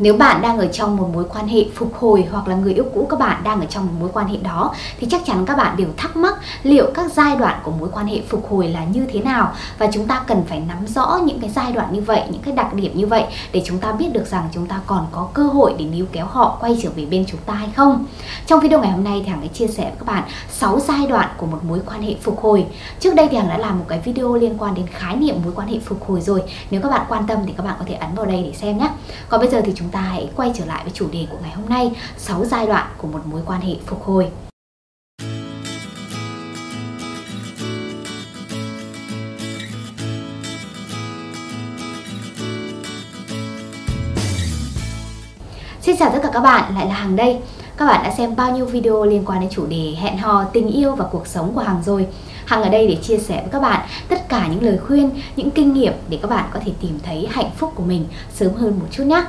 Nếu bạn đang ở trong một mối quan hệ phục hồi hoặc là người yêu cũ các bạn đang ở trong một mối quan hệ đó thì chắc chắn các bạn đều thắc mắc liệu các giai đoạn của mối quan hệ phục hồi là như thế nào và chúng ta cần phải nắm rõ những cái giai đoạn như vậy, những cái đặc điểm như vậy để chúng ta biết được rằng chúng ta còn có cơ hội để níu kéo họ quay trở về bên chúng ta hay không. Trong video ngày hôm nay thì Hằng sẽ chia sẻ với các bạn 6 giai đoạn của một mối quan hệ phục hồi. Trước đây thì Hằng đã làm một cái video liên quan đến khái niệm mối quan hệ phục hồi rồi. Nếu các bạn quan tâm thì các bạn có thể ấn vào đây để xem nhé. Còn bây giờ thì chúng ta hãy quay trở lại với chủ đề của ngày hôm nay 6 giai đoạn của một mối quan hệ phục hồi. Xin chào tất cả các bạn, lại là Hằng đây. Các bạn đã xem bao nhiêu video liên quan đến chủ đề hẹn hò, tình yêu và cuộc sống của Hằng rồi. Hằng ở đây để chia sẻ với các bạn tất cả những lời khuyên, những kinh nghiệm để các bạn có thể tìm thấy hạnh phúc của mình sớm hơn một chút nhé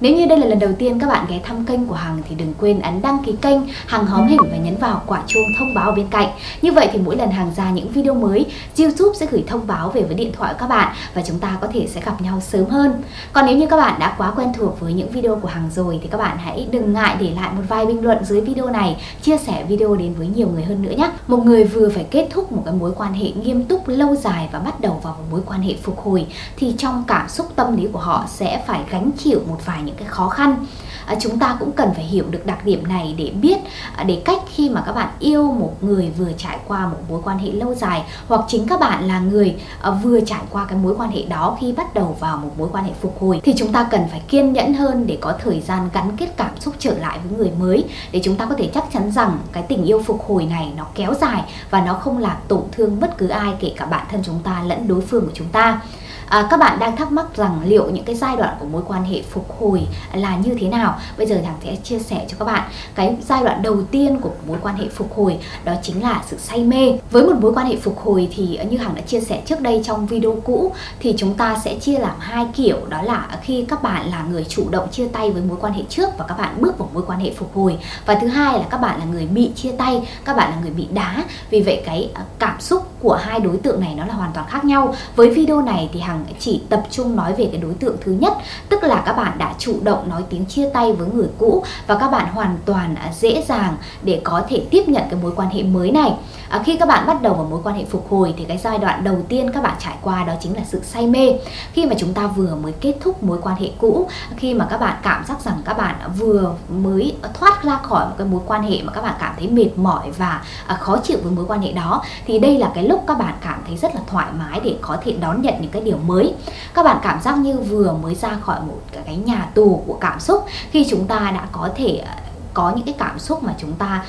nếu như đây là lần đầu tiên các bạn ghé thăm kênh của Hằng thì đừng quên ấn đăng ký kênh Hằng hóm hình và nhấn vào quả chuông thông báo bên cạnh. Như vậy thì mỗi lần Hằng ra những video mới, YouTube sẽ gửi thông báo về với điện thoại của các bạn và chúng ta có thể sẽ gặp nhau sớm hơn. Còn nếu như các bạn đã quá quen thuộc với những video của Hằng rồi thì các bạn hãy đừng ngại để lại một vài bình luận dưới video này, chia sẻ video đến với nhiều người hơn nữa nhé. Một người vừa phải kết thúc một cái mối quan hệ nghiêm túc lâu dài và bắt đầu vào một mối quan hệ phục hồi thì trong cảm xúc tâm lý của họ sẽ phải gánh chịu một vài những cái khó khăn. À, chúng ta cũng cần phải hiểu được đặc điểm này để biết à, để cách khi mà các bạn yêu một người vừa trải qua một mối quan hệ lâu dài hoặc chính các bạn là người à, vừa trải qua cái mối quan hệ đó khi bắt đầu vào một mối quan hệ phục hồi thì chúng ta cần phải kiên nhẫn hơn để có thời gian gắn kết cảm xúc trở lại với người mới để chúng ta có thể chắc chắn rằng cái tình yêu phục hồi này nó kéo dài và nó không làm tổn thương bất cứ ai kể cả bản thân chúng ta lẫn đối phương của chúng ta à, các bạn đang thắc mắc rằng liệu những cái giai đoạn của mối quan hệ phục hồi là như thế nào? Bây giờ thằng sẽ chia sẻ cho các bạn. Cái giai đoạn đầu tiên của mối quan hệ phục hồi đó chính là sự say mê. Với một mối quan hệ phục hồi thì như hằng đã chia sẻ trước đây trong video cũ thì chúng ta sẽ chia làm hai kiểu. Đó là khi các bạn là người chủ động chia tay với mối quan hệ trước và các bạn bước vào mối quan hệ phục hồi. Và thứ hai là các bạn là người bị chia tay các bạn là người bị đá. Vì vậy cái cảm xúc của hai đối tượng này nó là hoàn toàn khác nhau. Với video này thì hằng chỉ tập trung nói về cái đối tượng thứ nhất tức là các bạn đã chủ động nói tiếng chia tay với người cũ và các bạn hoàn toàn à, dễ dàng để có thể tiếp nhận cái mối quan hệ mới này. À, khi các bạn bắt đầu vào mối quan hệ phục hồi thì cái giai đoạn đầu tiên các bạn trải qua đó chính là sự say mê. Khi mà chúng ta vừa mới kết thúc mối quan hệ cũ khi mà các bạn cảm giác rằng các bạn vừa mới thoát ra khỏi một cái mối quan hệ mà các bạn cảm thấy mệt mỏi và à, khó chịu với mối quan hệ đó thì đây là cái lúc các bạn cảm thấy rất là thoải mái để có thể đón nhận những cái điều mới. Các bạn cảm giác như vừa mới ra khỏi một cái nhà tù của cảm xúc, khi chúng ta đã có thể ờ, có những cái cảm xúc mà chúng ta,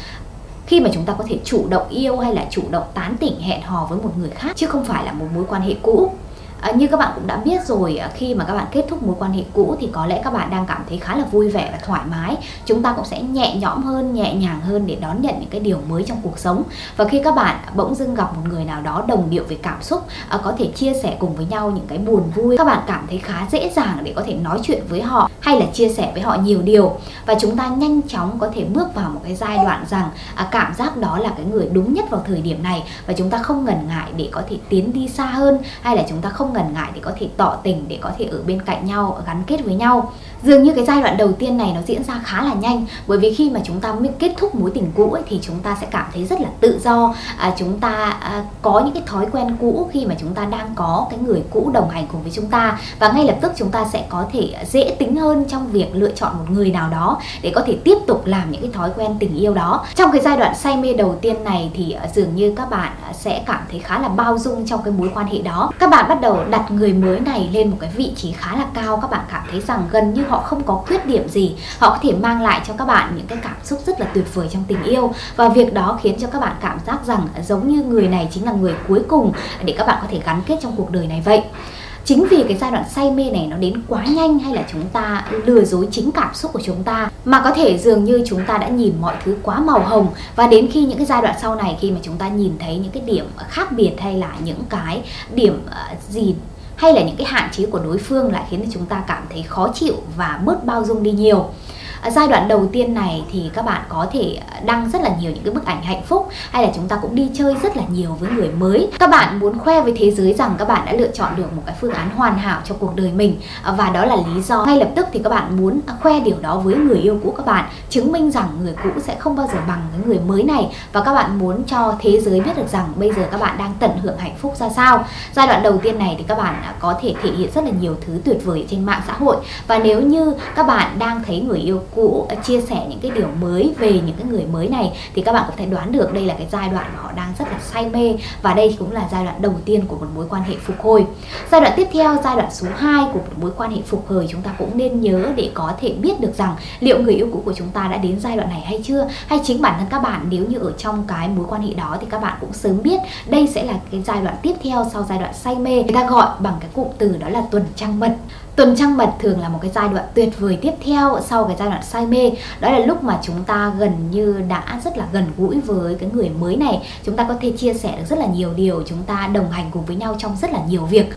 khi mà chúng ta có thể chủ động yêu hay là chủ động tán tỉnh, hẹn hò với một người khác, chứ không phải là một mối quan hệ cũ. À, như các bạn cũng đã biết rồi à, khi mà các bạn kết thúc mối quan hệ cũ thì có lẽ các bạn đang cảm thấy khá là vui vẻ và thoải mái. Chúng ta cũng sẽ nhẹ nhõm hơn nhẹ nhàng hơn để đón nhận những cái điều mới trong cuộc sống. Và khi các bạn bỗng dưng gặp một người nào đó đồng điệu về cảm xúc à, có thể chia sẻ cùng với nhau những cái buồn vui. Các bạn cảm thấy khá dễ dàng để có thể nói chuyện với họ hay là chia sẻ với họ nhiều điều. Và chúng ta nhanh chóng có thể bước vào một cái giai đoạn rằng à, cảm giác đó là cái người đúng nhất vào thời điểm này. Và chúng ta không ngần ngại để có thể tiến đi xa hơn hay là chúng ta không không ngần ngại để có thể tỏ tình để có thể ở bên cạnh nhau gắn kết với nhau. Dường như cái giai đoạn đầu tiên này nó diễn ra khá là nhanh bởi vì khi mà chúng ta mới kết thúc mối tình cũ ấy, thì chúng ta sẽ cảm thấy rất là tự do. À, chúng ta à, có những cái thói quen cũ khi mà chúng ta đang có cái người cũ đồng hành cùng với chúng ta. Và ngay lập tức chúng ta sẽ có thể dễ tính hơn trong việc lựa chọn một người nào đó để có thể tiếp tục làm những cái thói quen tình yêu đó. Trong cái giai đoạn say mê đầu tiên này thì à, dường như các bạn sẽ cảm thấy khá là bao dung trong cái mối quan hệ đó. Các bạn bắt đầu đặt người mới này lên một cái vị trí khá là cao. Các bạn cảm thấy rằng gần như họ không có khuyết điểm gì. Họ có thể mang lại cho các bạn những cái cảm xúc rất là tuyệt vời trong tình yêu. Và việc đó khiến cho các bạn cảm giác rằng giống như người này chính là người cuối cùng để các bạn có thể gắn kết trong cuộc đời này vậy chính vì cái giai đoạn say mê này nó đến quá nhanh hay là chúng ta lừa dối chính cảm xúc của chúng ta, mà có thể dường như chúng ta đã nhìn mọi thứ quá màu hồng. Và đến khi những cái giai đoạn sau này khi mà chúng ta nhìn thấy những cái điểm khác biệt hay là những cái điểm ờ, gì hay là những cái hạn chế của đối phương lại khiến cho chúng ta cảm thấy khó chịu và bớt bao dung đi nhiều giai đoạn đầu tiên này thì các bạn có thể đăng rất là nhiều những cái bức ảnh hạnh phúc hay là chúng ta cũng đi chơi rất là nhiều với người mới. Các bạn muốn khoe với thế giới rằng các bạn đã lựa chọn được một cái phương án hoàn hảo cho cuộc đời mình à, và đó là lý do ngay lập tức thì các bạn muốn khoe điều đó với người yêu cũ các bạn, chứng minh rằng người cũ sẽ không bao giờ bằng cái người mới này. Và các bạn muốn cho thế giới biết được rằng bây giờ các bạn đang tận hưởng hạnh phúc ra sao. Giai đoạn đầu tiên này thì các bạn có thể thể hiện rất là nhiều thứ tuyệt vời trên mạng xã hội. Và nếu như các bạn đang thấy người yêu cũ à, chia sẻ những cái điều mới về những cái người mới này thì các bạn có thể đoán được đây là cái giai đoạn mà họ đang rất là say mê và đây cũng là giai đoạn đầu tiên của một mối quan hệ phục hồi. Giai đoạn tiếp theo, giai đoạn số 2 của một mối quan hệ phục hồi chúng ta cũng nên nhớ để có thể biết được rằng liệu người yêu cũ của chúng ta đã đến giai đoạn này hay chưa? Hay chính bản thân các bạn nếu như ở trong cái mối quan hệ đó thì các bạn cũng sớm biết đây sẽ là cái giai đoạn tiếp theo sau giai đoạn say mê. Người ta gọi bằng cái cụm từ đó là tuần trăng mật tuần trăng mật thường là một cái giai đoạn tuyệt vời tiếp theo sau cái giai đoạn say mê. Đó là lúc mà chúng ta gần như đã rất là gần gũi với cái người mới này. Chúng ta có thể chia sẻ được rất là nhiều điều, chúng ta đồng hành cùng với nhau trong rất là nhiều việc.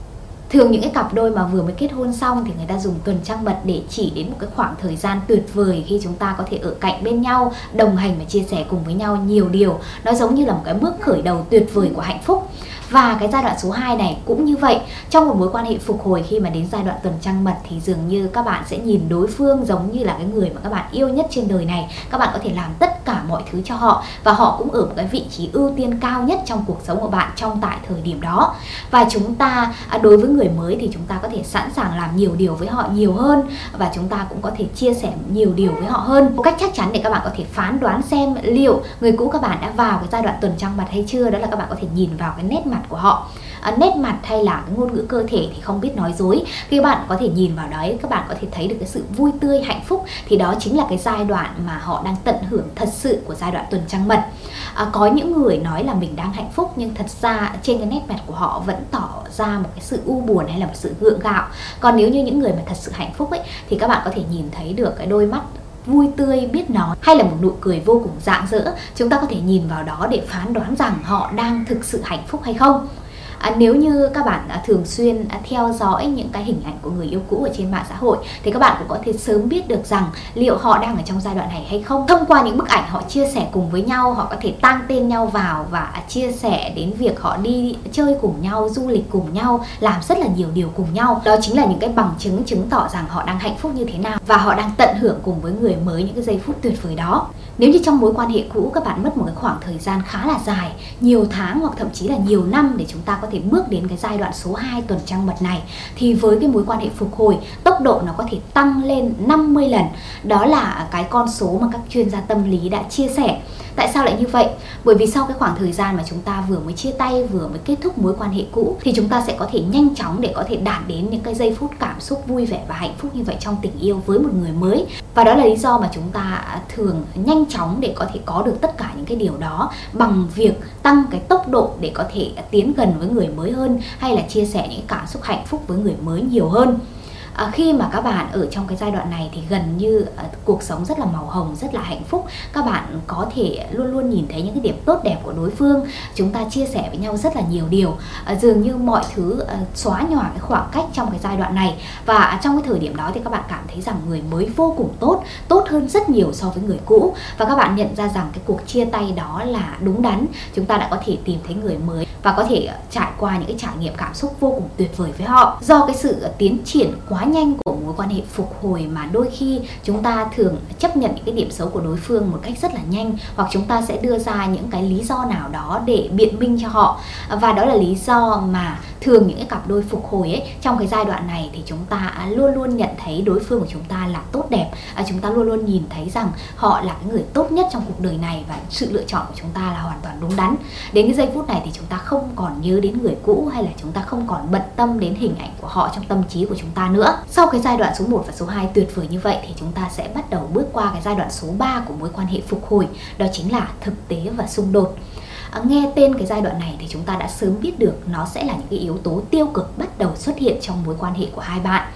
Thường những cái cặp đôi mà vừa mới kết hôn xong thì người ta dùng tuần trăng mật để chỉ đến một cái khoảng thời gian tuyệt vời khi chúng ta có thể ở cạnh bên nhau, đồng hành và chia sẻ cùng với nhau nhiều điều. Nó giống như là một cái bước khởi đầu tuyệt vời của hạnh phúc và cái giai đoạn số 2 này cũng như vậy, trong một mối quan hệ phục hồi khi mà đến giai đoạn tuần trăng mật thì dường như các bạn sẽ nhìn đối phương giống như là cái người mà các bạn yêu nhất trên đời này. Các bạn có thể làm tất cả mọi thứ cho họ và họ cũng ở một cái vị trí ưu tiên cao nhất trong cuộc sống của bạn trong tại thời điểm đó. Và chúng ta à, đối với người mới thì chúng ta có thể sẵn sàng làm nhiều điều với họ nhiều hơn và chúng ta cũng có thể chia sẻ nhiều điều với họ hơn. Một cách chắc chắn để các bạn có thể phán đoán xem liệu người cũ các bạn đã vào cái giai đoạn tuần trăng mật hay chưa, đó là các bạn có thể nhìn vào cái nét mặt của họ. À, nét mặt hay là cái ngôn ngữ cơ thể thì không biết nói dối. Khi các bạn có thể nhìn vào đấy các bạn có thể thấy được cái sự vui tươi hạnh phúc. Thì đó chính là cái giai đoạn mà họ đang tận hưởng thật sự của giai đoạn tuần trăng mật. À, có những người nói là mình đang hạnh phúc nhưng thật ra trên cái nét mặt của họ vẫn tỏ ra một cái sự u buồn hay là một sự gượng gạo. Còn nếu như những người mà thật sự hạnh phúc ấy thì các bạn có thể nhìn thấy được cái đôi mắt vui tươi biết nói, hay là một nụ cười vô cùng rạng rỡ, chúng ta có thể nhìn vào đó để phán đoán rằng họ đang thực sự hạnh phúc hay không à, nếu như các bạn à, thường xuyên à, theo dõi những cái hình ảnh của người yêu cũ ở trên mạng xã hội thì các bạn cũng có thể sớm biết được rằng liệu họ đang ở trong giai đoạn này hay không. Thông qua những bức ảnh họ chia sẻ cùng với nhau họ có thể tăng tên nhau vào và à, chia sẻ đến việc họ đi chơi cùng nhau du lịch cùng nhau làm rất là nhiều điều cùng nhau. Đó chính là những cái bằng chứng chứng tỏ rằng họ đang hạnh phúc như thế nào và họ đang tận hưởng cùng với người mới những cái giây phút tuyệt vời đó nếu như trong mối quan hệ cũ các bạn mất một cái khoảng thời gian khá là dài nhiều tháng hoặc thậm chí là nhiều năm để chúng ta có thể bước đến cái giai đoạn số 2 tuần trăng mật này thì với cái mối quan hệ phục hồi tốc độ nó có thể tăng lên 50 lần đó là cái con số mà các chuyên gia tâm lý đã chia sẻ Tại sao lại như vậy? Bởi vì sau cái khoảng thời gian mà chúng ta vừa mới chia tay, vừa mới kết thúc mối quan hệ cũ thì chúng ta sẽ có thể nhanh chóng để có thể đạt đến những cái giây phút cảm xúc vui vẻ và hạnh phúc như vậy trong tình yêu với một người mới. Và đó là lý do mà chúng ta thường nhanh chóng để có thể có được tất cả những cái điều đó bằng việc tăng cái tốc độ để có thể tiến gần với người mới hơn hay là chia sẻ những cảm xúc hạnh phúc với người mới nhiều hơn à, khi mà các bạn ở trong cái giai đoạn này thì gần như à, cuộc sống rất là màu hồng rất là hạnh phúc. Các bạn có thể luôn luôn nhìn thấy những cái điểm tốt đẹp của đối phương. Chúng ta chia sẻ với nhau rất là nhiều điều. À, dường như mọi thứ à, xóa nhòa cái khoảng cách trong cái giai đoạn này. Và trong cái thời điểm đó thì các bạn cảm thấy rằng người mới vô cùng tốt tốt hơn rất nhiều so với người cũ. Và các bạn nhận ra rằng cái cuộc chia tay đó là đúng đắn. Chúng ta đã có thể tìm thấy người mới và có thể à, trải qua những cái trải nghiệm cảm xúc vô cùng tuyệt vời với họ. Do cái sự tiến triển quá quá nhanh của mối quan hệ phục hồi mà đôi khi chúng ta thường chấp nhận những cái điểm xấu của đối phương một cách rất là nhanh, hoặc chúng ta sẽ đưa ra những cái lý do nào đó để biện minh cho họ. Và đó là lý do mà thường những cái cặp đôi phục hồi ấy trong cái giai đoạn này thì chúng ta luôn luôn nhận thấy đối phương của chúng ta là tốt đẹp. À, chúng ta luôn luôn nhìn thấy rằng họ là cái người tốt nhất trong cuộc đời này và sự lựa chọn của chúng ta là hoàn toàn đúng đắn. Đến cái giây phút này thì chúng ta không còn nhớ đến người cũ hay là chúng ta không còn bận tâm đến hình ảnh của họ trong tâm trí của chúng ta nữa. Sau cái giai đoạn số 1 và số 2 tuyệt vời như vậy thì chúng ta sẽ bắt đầu bước qua cái giai đoạn số 3 của mối quan hệ phục hồi đó chính là thực tế và xung đột. À, nghe tên cái giai đoạn này thì chúng ta đã sớm biết được nó sẽ là những cái yếu tố tiêu cực bắt đầu xuất hiện trong mối quan hệ của hai bạn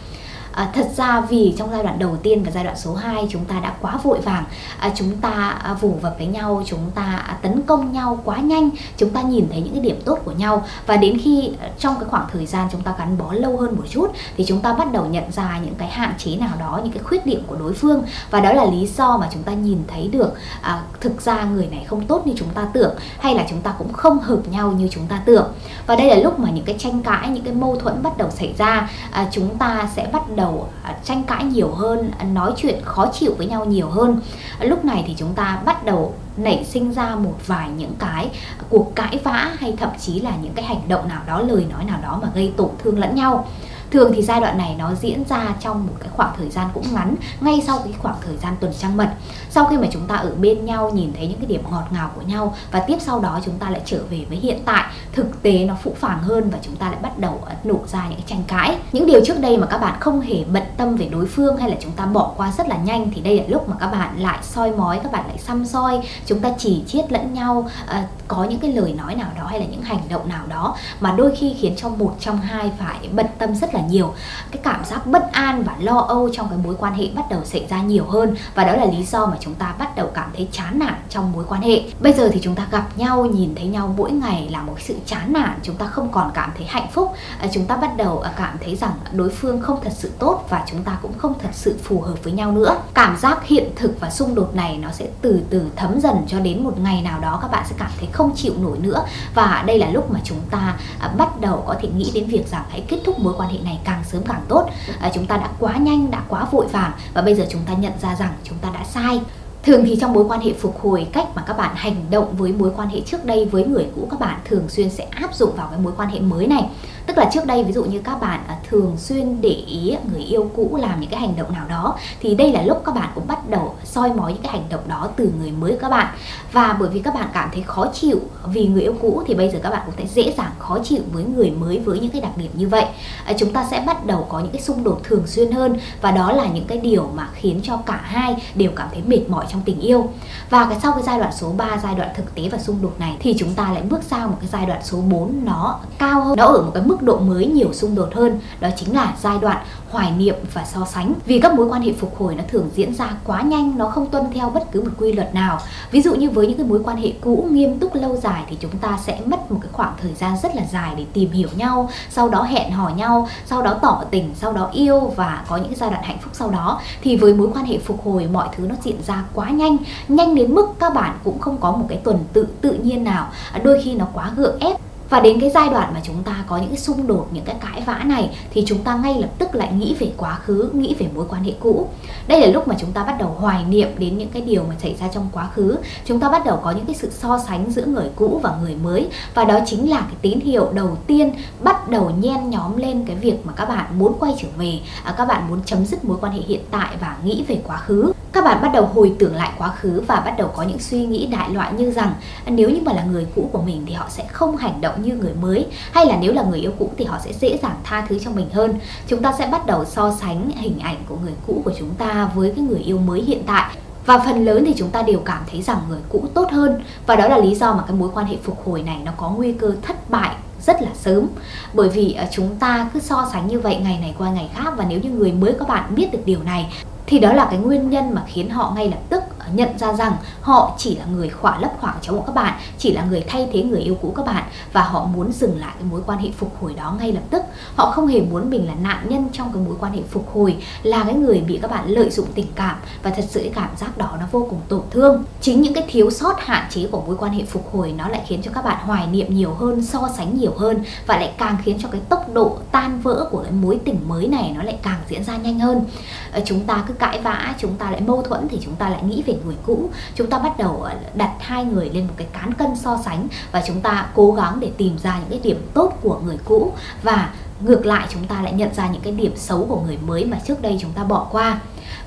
à, thật ra vì trong giai đoạn đầu tiên và giai đoạn số 2 chúng ta đã quá vội vàng à, chúng ta à, vù vập với nhau chúng ta à, tấn công nhau quá nhanh chúng ta nhìn thấy những cái điểm tốt của nhau. Và đến khi à, trong cái khoảng thời gian chúng ta gắn bó lâu hơn một chút thì chúng ta bắt đầu nhận ra những cái hạn chế nào đó những cái khuyết điểm của đối phương. Và đó là lý do mà chúng ta nhìn thấy được à, thực ra người này không tốt như chúng ta tưởng hay là chúng ta cũng không hợp nhau như chúng ta tưởng. Và đây là lúc mà những cái tranh cãi những cái mâu thuẫn bắt đầu xảy ra à, chúng ta sẽ bắt đầu đầu à, tranh cãi nhiều hơn à, nói chuyện khó chịu với nhau nhiều hơn. À, lúc này thì chúng ta bắt đầu nảy sinh ra một vài những cái cuộc cãi vã hay thậm chí là những cái hành động nào đó, lời nói nào đó mà gây tổn thương lẫn nhau thường thì giai đoạn này nó diễn ra trong một cái khoảng thời gian cũng ngắn ngay sau cái khoảng thời gian tuần trăng mật. Sau khi mà chúng ta ở bên nhau nhìn thấy những cái điểm ngọt ngào của nhau và tiếp sau đó chúng ta lại trở về với hiện tại thực tế nó phụ phàng hơn và chúng ta lại bắt đầu nổ ra những cái tranh cãi. Những điều trước đây mà các bạn không hề bận tâm về đối phương hay là chúng ta bỏ qua rất là nhanh thì đây là lúc mà các bạn lại soi mói các bạn lại xăm soi chúng ta chỉ chiết lẫn nhau à, có những cái lời nói nào đó hay là những hành động nào đó mà đôi khi khiến cho một trong hai phải bận tâm rất là là nhiều. Cái cảm giác bất an và lo âu trong cái mối quan hệ bắt đầu xảy ra nhiều hơn và đó là lý do mà chúng ta bắt đầu cảm thấy chán nản trong mối quan hệ. Bây giờ thì chúng ta gặp nhau, nhìn thấy nhau mỗi ngày là một sự chán nản, chúng ta không còn cảm thấy hạnh phúc. À, chúng ta bắt đầu à, cảm thấy rằng đối phương không thật sự tốt và chúng ta cũng không thật sự phù hợp với nhau nữa. Cảm giác hiện thực và xung đột này nó sẽ từ từ thấm dần cho đến một ngày nào đó các bạn sẽ cảm thấy không chịu nổi nữa. Và đây là lúc mà chúng ta à, bắt đầu có thể nghĩ đến việc rằng hãy kết thúc mối quan hệ này càng sớm càng tốt à, chúng ta đã quá nhanh đã quá vội vàng và bây giờ chúng ta nhận ra rằng chúng ta đã sai Thường thì trong mối quan hệ phục hồi cách mà các bạn hành động với mối quan hệ trước đây với người cũ các bạn thường xuyên sẽ áp dụng vào cái mối quan hệ mới này. Tức là trước đây, ví dụ như các bạn à, thường xuyên để ý người yêu cũ làm những cái hành động nào đó, thì đây là lúc các bạn cũng bắt đầu soi mói những cái hành động đó từ người mới của các bạn. Và bởi vì các bạn cảm thấy khó chịu vì người yêu cũ, thì bây giờ các bạn cũng sẽ dễ dàng khó chịu với người mới với những cái đặc điểm như vậy. À, chúng ta sẽ bắt đầu có những cái xung đột thường xuyên hơn và đó là những cái điều mà khiến cho cả hai đều cảm thấy mệt mỏi trong trong tình yêu và cái sau cái giai đoạn số 3 giai đoạn thực tế và xung đột này, thì chúng ta lại bước sang một cái giai đoạn số 4 nó cao hơn, nó ở một cái mức độ mới nhiều xung đột hơn, đó chính là giai đoạn hoài niệm và so sánh. Vì các mối quan hệ phục hồi nó thường diễn ra quá nhanh, nó không tuân theo bất cứ một quy luật nào. Ví dụ như với những cái mối quan hệ cũ, nghiêm túc, lâu dài thì chúng ta sẽ mất một cái khoảng thời gian rất là dài để tìm hiểu nhau, sau đó hẹn hò nhau, sau đó tỏ tình, sau đó yêu và có những cái giai đoạn hạnh phúc sau đó. Thì với mối quan hệ phục hồi, mọi thứ nó diễn ra quá nhanh nhanh đến mức các bạn cũng không có một cái tuần tự tự nhiên nào. Đôi khi nó quá gượng ép và đến cái giai đoạn mà chúng ta có những cái xung đột, những cái cãi vã này, thì chúng ta ngay lập tức lại nghĩ về quá khứ, nghĩ về mối quan hệ cũ. Đây là lúc mà chúng ta bắt đầu hoài niệm đến những cái điều mà xảy ra trong quá khứ. Chúng ta bắt đầu có những cái sự so sánh giữa người cũ và người mới. Và đó chính là cái tín hiệu đầu tiên bắt đầu nhen nhóm lên cái việc mà các bạn muốn quay trở về à, các bạn muốn chấm dứt mối quan hệ hiện tại và nghĩ về quá khứ các bạn bắt đầu hồi tưởng lại quá khứ và bắt đầu có những suy nghĩ đại loại như rằng, nếu như mà là người cũ của mình thì họ sẽ không hành động như người mới, hay là nếu là người yêu cũ thì họ sẽ dễ dàng tha thứ cho mình hơn. Chúng ta sẽ bắt đầu so sánh hình ảnh của người cũ của chúng ta với cái người yêu mới hiện tại. Và phần lớn thì chúng ta đều cảm thấy rằng người cũ tốt hơn. Và đó là lý do mà cái mối quan hệ phục hồi này nó có nguy cơ thất bại rất là sớm. Bởi vì ờ, chúng ta cứ so sánh như vậy ngày này qua ngày khác và nếu như người mới các bạn biết được điều này thì đó là cái nguyên nhân mà khiến họ ngay lập tức nhận ra rằng họ chỉ là người khỏa lấp khoảng trống của các bạn, chỉ là người thay thế người yêu cũ các bạn và họ muốn dừng lại cái mối quan hệ phục hồi đó ngay lập tức. Họ không hề muốn mình là nạn nhân trong cái mối quan hệ phục hồi, là cái người bị các bạn lợi dụng tình cảm và thật sự cái cảm giác đó nó vô cùng tổn thương. Chính những cái thiếu sót hạn chế của mối quan hệ phục hồi nó lại khiến cho các bạn hoài niệm nhiều hơn, so sánh nhiều hơn và lại càng khiến cho cái tốc độ tan vỡ của cái mối tình mới này nó lại càng diễn ra nhanh hơn. Ờ, chúng ta cứ cãi vã, chúng ta lại mâu thuẫn thì chúng ta lại nghĩ về người cũ. Chúng ta bắt đầu ờ, đặt hai người lên một cái cán cân so sánh và chúng ta cố gắng để tìm ra những cái điểm tốt của người cũ. Và ngược lại, chúng ta lại nhận ra những cái điểm xấu của người mới mà trước đây chúng ta bỏ qua.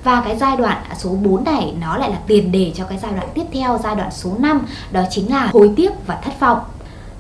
Và cái giai đoạn à, số 4 này, nó lại là tiền đề cho cái giai đoạn tiếp theo, giai đoạn số 5 đó chính là hối tiếc và thất vọng.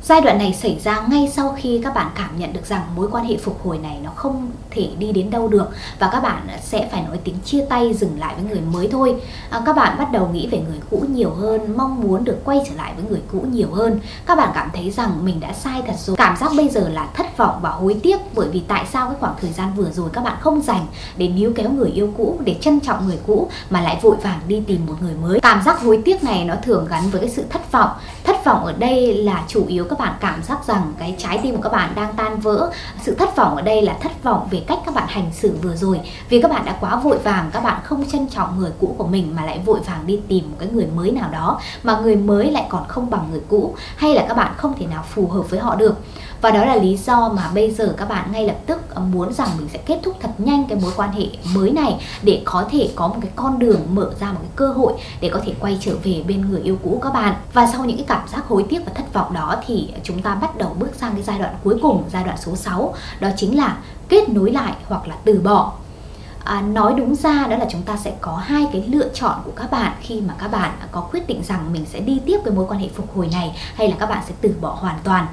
Giai đoạn này xảy ra ngay sau khi các bạn cảm nhận được rằng mối quan hệ phục hồi này nó không thể đi đến đâu được và các bạn sẽ phải nói tiếng chia tay dừng lại với người mới thôi. À, các bạn bắt đầu nghĩ về người cũ nhiều hơn, mong muốn được quay trở lại với người cũ nhiều hơn. Các bạn cảm thấy rằng mình đã sai thật rồi. Cảm giác bây giờ là thất vọng và hối tiếc bởi vì tại sao cái khoảng thời gian vừa rồi các bạn không dành để níu kéo người yêu cũ, để trân trọng người cũ mà lại vội vàng đi tìm một người mới. Cảm giác hối tiếc này nó thường gắn với cái sự thất vọng. Thất vọng ở đây là chủ yếu các bạn cảm giác rằng cái trái tim của các bạn đang tan vỡ. Sự thất vọng ở đây là thất vọng về cách các bạn hành xử vừa rồi. Vì các bạn đã quá vội vàng, các bạn không trân trọng người cũ của mình mà lại vội vàng đi tìm một cái người mới nào đó mà người mới lại còn không bằng người cũ. Hay là các bạn không thể nào phù hợp với họ được và đó là lý do mà bây giờ các bạn ngay lập tức ờ, muốn rằng mình sẽ kết thúc thật nhanh cái mối quan hệ mới này để có thể có một cái con đường mở ra một cái cơ hội để có thể quay trở về bên người yêu cũ các bạn. Và sau những cái cảm giác hối tiếc và thất vọng đó thì chúng ta bắt đầu bước sang cái giai đoạn cuối cùng giai đoạn số 6 đó chính là kết nối lại hoặc là từ bỏ. À, nói đúng ra đó là chúng ta sẽ có hai cái lựa chọn của các bạn khi mà các bạn có quyết định rằng mình sẽ đi tiếp cái mối quan hệ phục hồi này hay là các bạn sẽ từ bỏ hoàn toàn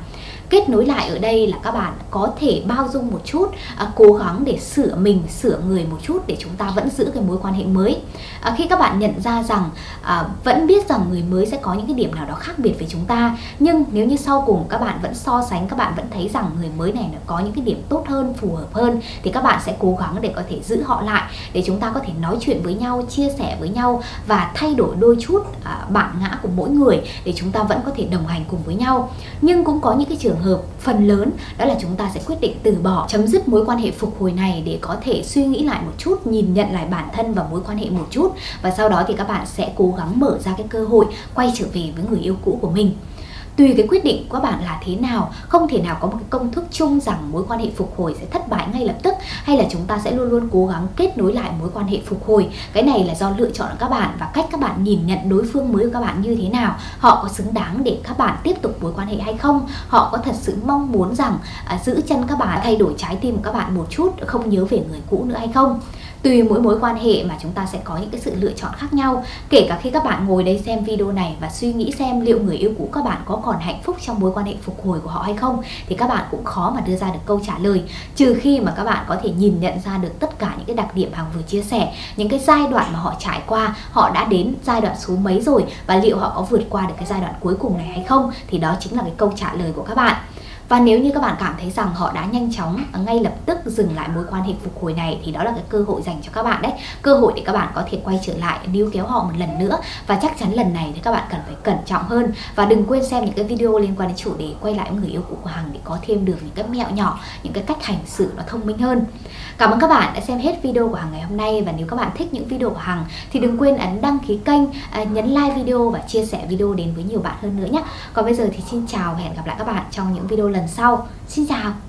kết nối lại ở đây là các bạn có thể bao dung một chút à, cố gắng để sửa mình sửa người một chút để chúng ta vẫn giữ cái mối quan hệ mới. À, khi các bạn nhận ra rằng à, vẫn biết rằng người mới sẽ có những cái điểm nào đó khác biệt với chúng ta nhưng nếu như sau cùng các bạn vẫn so sánh các bạn vẫn thấy rằng người mới này nó có những cái điểm tốt hơn phù hợp hơn thì các bạn sẽ cố gắng để có thể giữ họ lại để chúng ta có thể nói chuyện với nhau chia sẻ với nhau và thay đổi đôi chút à, bản ngã của mỗi người để chúng ta vẫn có thể đồng hành cùng với nhau. Nhưng cũng có những cái trường trường hợp phần lớn, đó là chúng ta sẽ quyết định từ bỏ, chấm dứt mối quan hệ phục hồi này để có thể suy nghĩ lại một chút, nhìn nhận lại bản thân và mối quan hệ một chút. Và sau đó thì các bạn sẽ cố gắng mở ra cái cơ hội quay trở về với người yêu cũ của mình tùy cái quyết định của bạn là thế nào không thể nào có một cái công thức chung rằng mối quan hệ phục hồi sẽ thất bại ngay lập tức hay là chúng ta sẽ luôn luôn cố gắng kết nối lại mối quan hệ phục hồi. Cái này là do lựa chọn của các bạn và cách các bạn nhìn nhận đối phương mới của các bạn như thế nào. Họ có xứng đáng để các bạn tiếp tục mối quan hệ hay không? Họ có thật sự mong muốn rằng à, giữ chân các bạn thay đổi trái tim của các bạn một chút không nhớ về người cũ nữa hay không? Tùy mỗi mối quan hệ mà chúng ta sẽ có những cái sự lựa chọn khác nhau. Kể cả khi các bạn ngồi đây xem video này và suy nghĩ xem liệu người yêu cũ các bạn có còn hạnh phúc trong mối quan hệ phục hồi của họ hay không, thì các bạn cũng khó mà đưa ra được câu trả lời. Trừ khi mà các bạn có thể nhìn nhận ra được tất cả những cái đặc điểm hàng vừa chia sẻ, những cái giai đoạn mà họ trải qua, họ đã đến giai đoạn số mấy rồi và liệu họ có vượt qua được cái giai đoạn cuối cùng này hay không, thì đó chính là cái câu trả lời của các bạn và nếu như các bạn cảm thấy rằng họ đã nhanh chóng à, ngay lập tức dừng lại mối quan hệ phục hồi này, thì đó là cái cơ hội dành cho các bạn đấy. Cơ hội để các bạn có thể quay trở lại, níu kéo họ một lần nữa. Và chắc chắn lần này thì các bạn cần phải cẩn trọng hơn. Và đừng quên xem những cái video liên quan đến chủ đề quay lại với người yêu cũ của Hằng để có thêm được những cái mẹo nhỏ, những cái cách hành xử nó thông minh hơn. Cảm ơn các bạn đã xem hết video của Hằng ngày hôm nay. Và nếu các bạn thích những video của Hằng thì đừng quên ấn đăng ký kênh à, nhấn like video và chia sẻ video đến với nhiều bạn hơn nữa nhé. Còn bây giờ thì xin chào và hẹn gặp lại các bạn trong những video lần lần sau. Xin chào.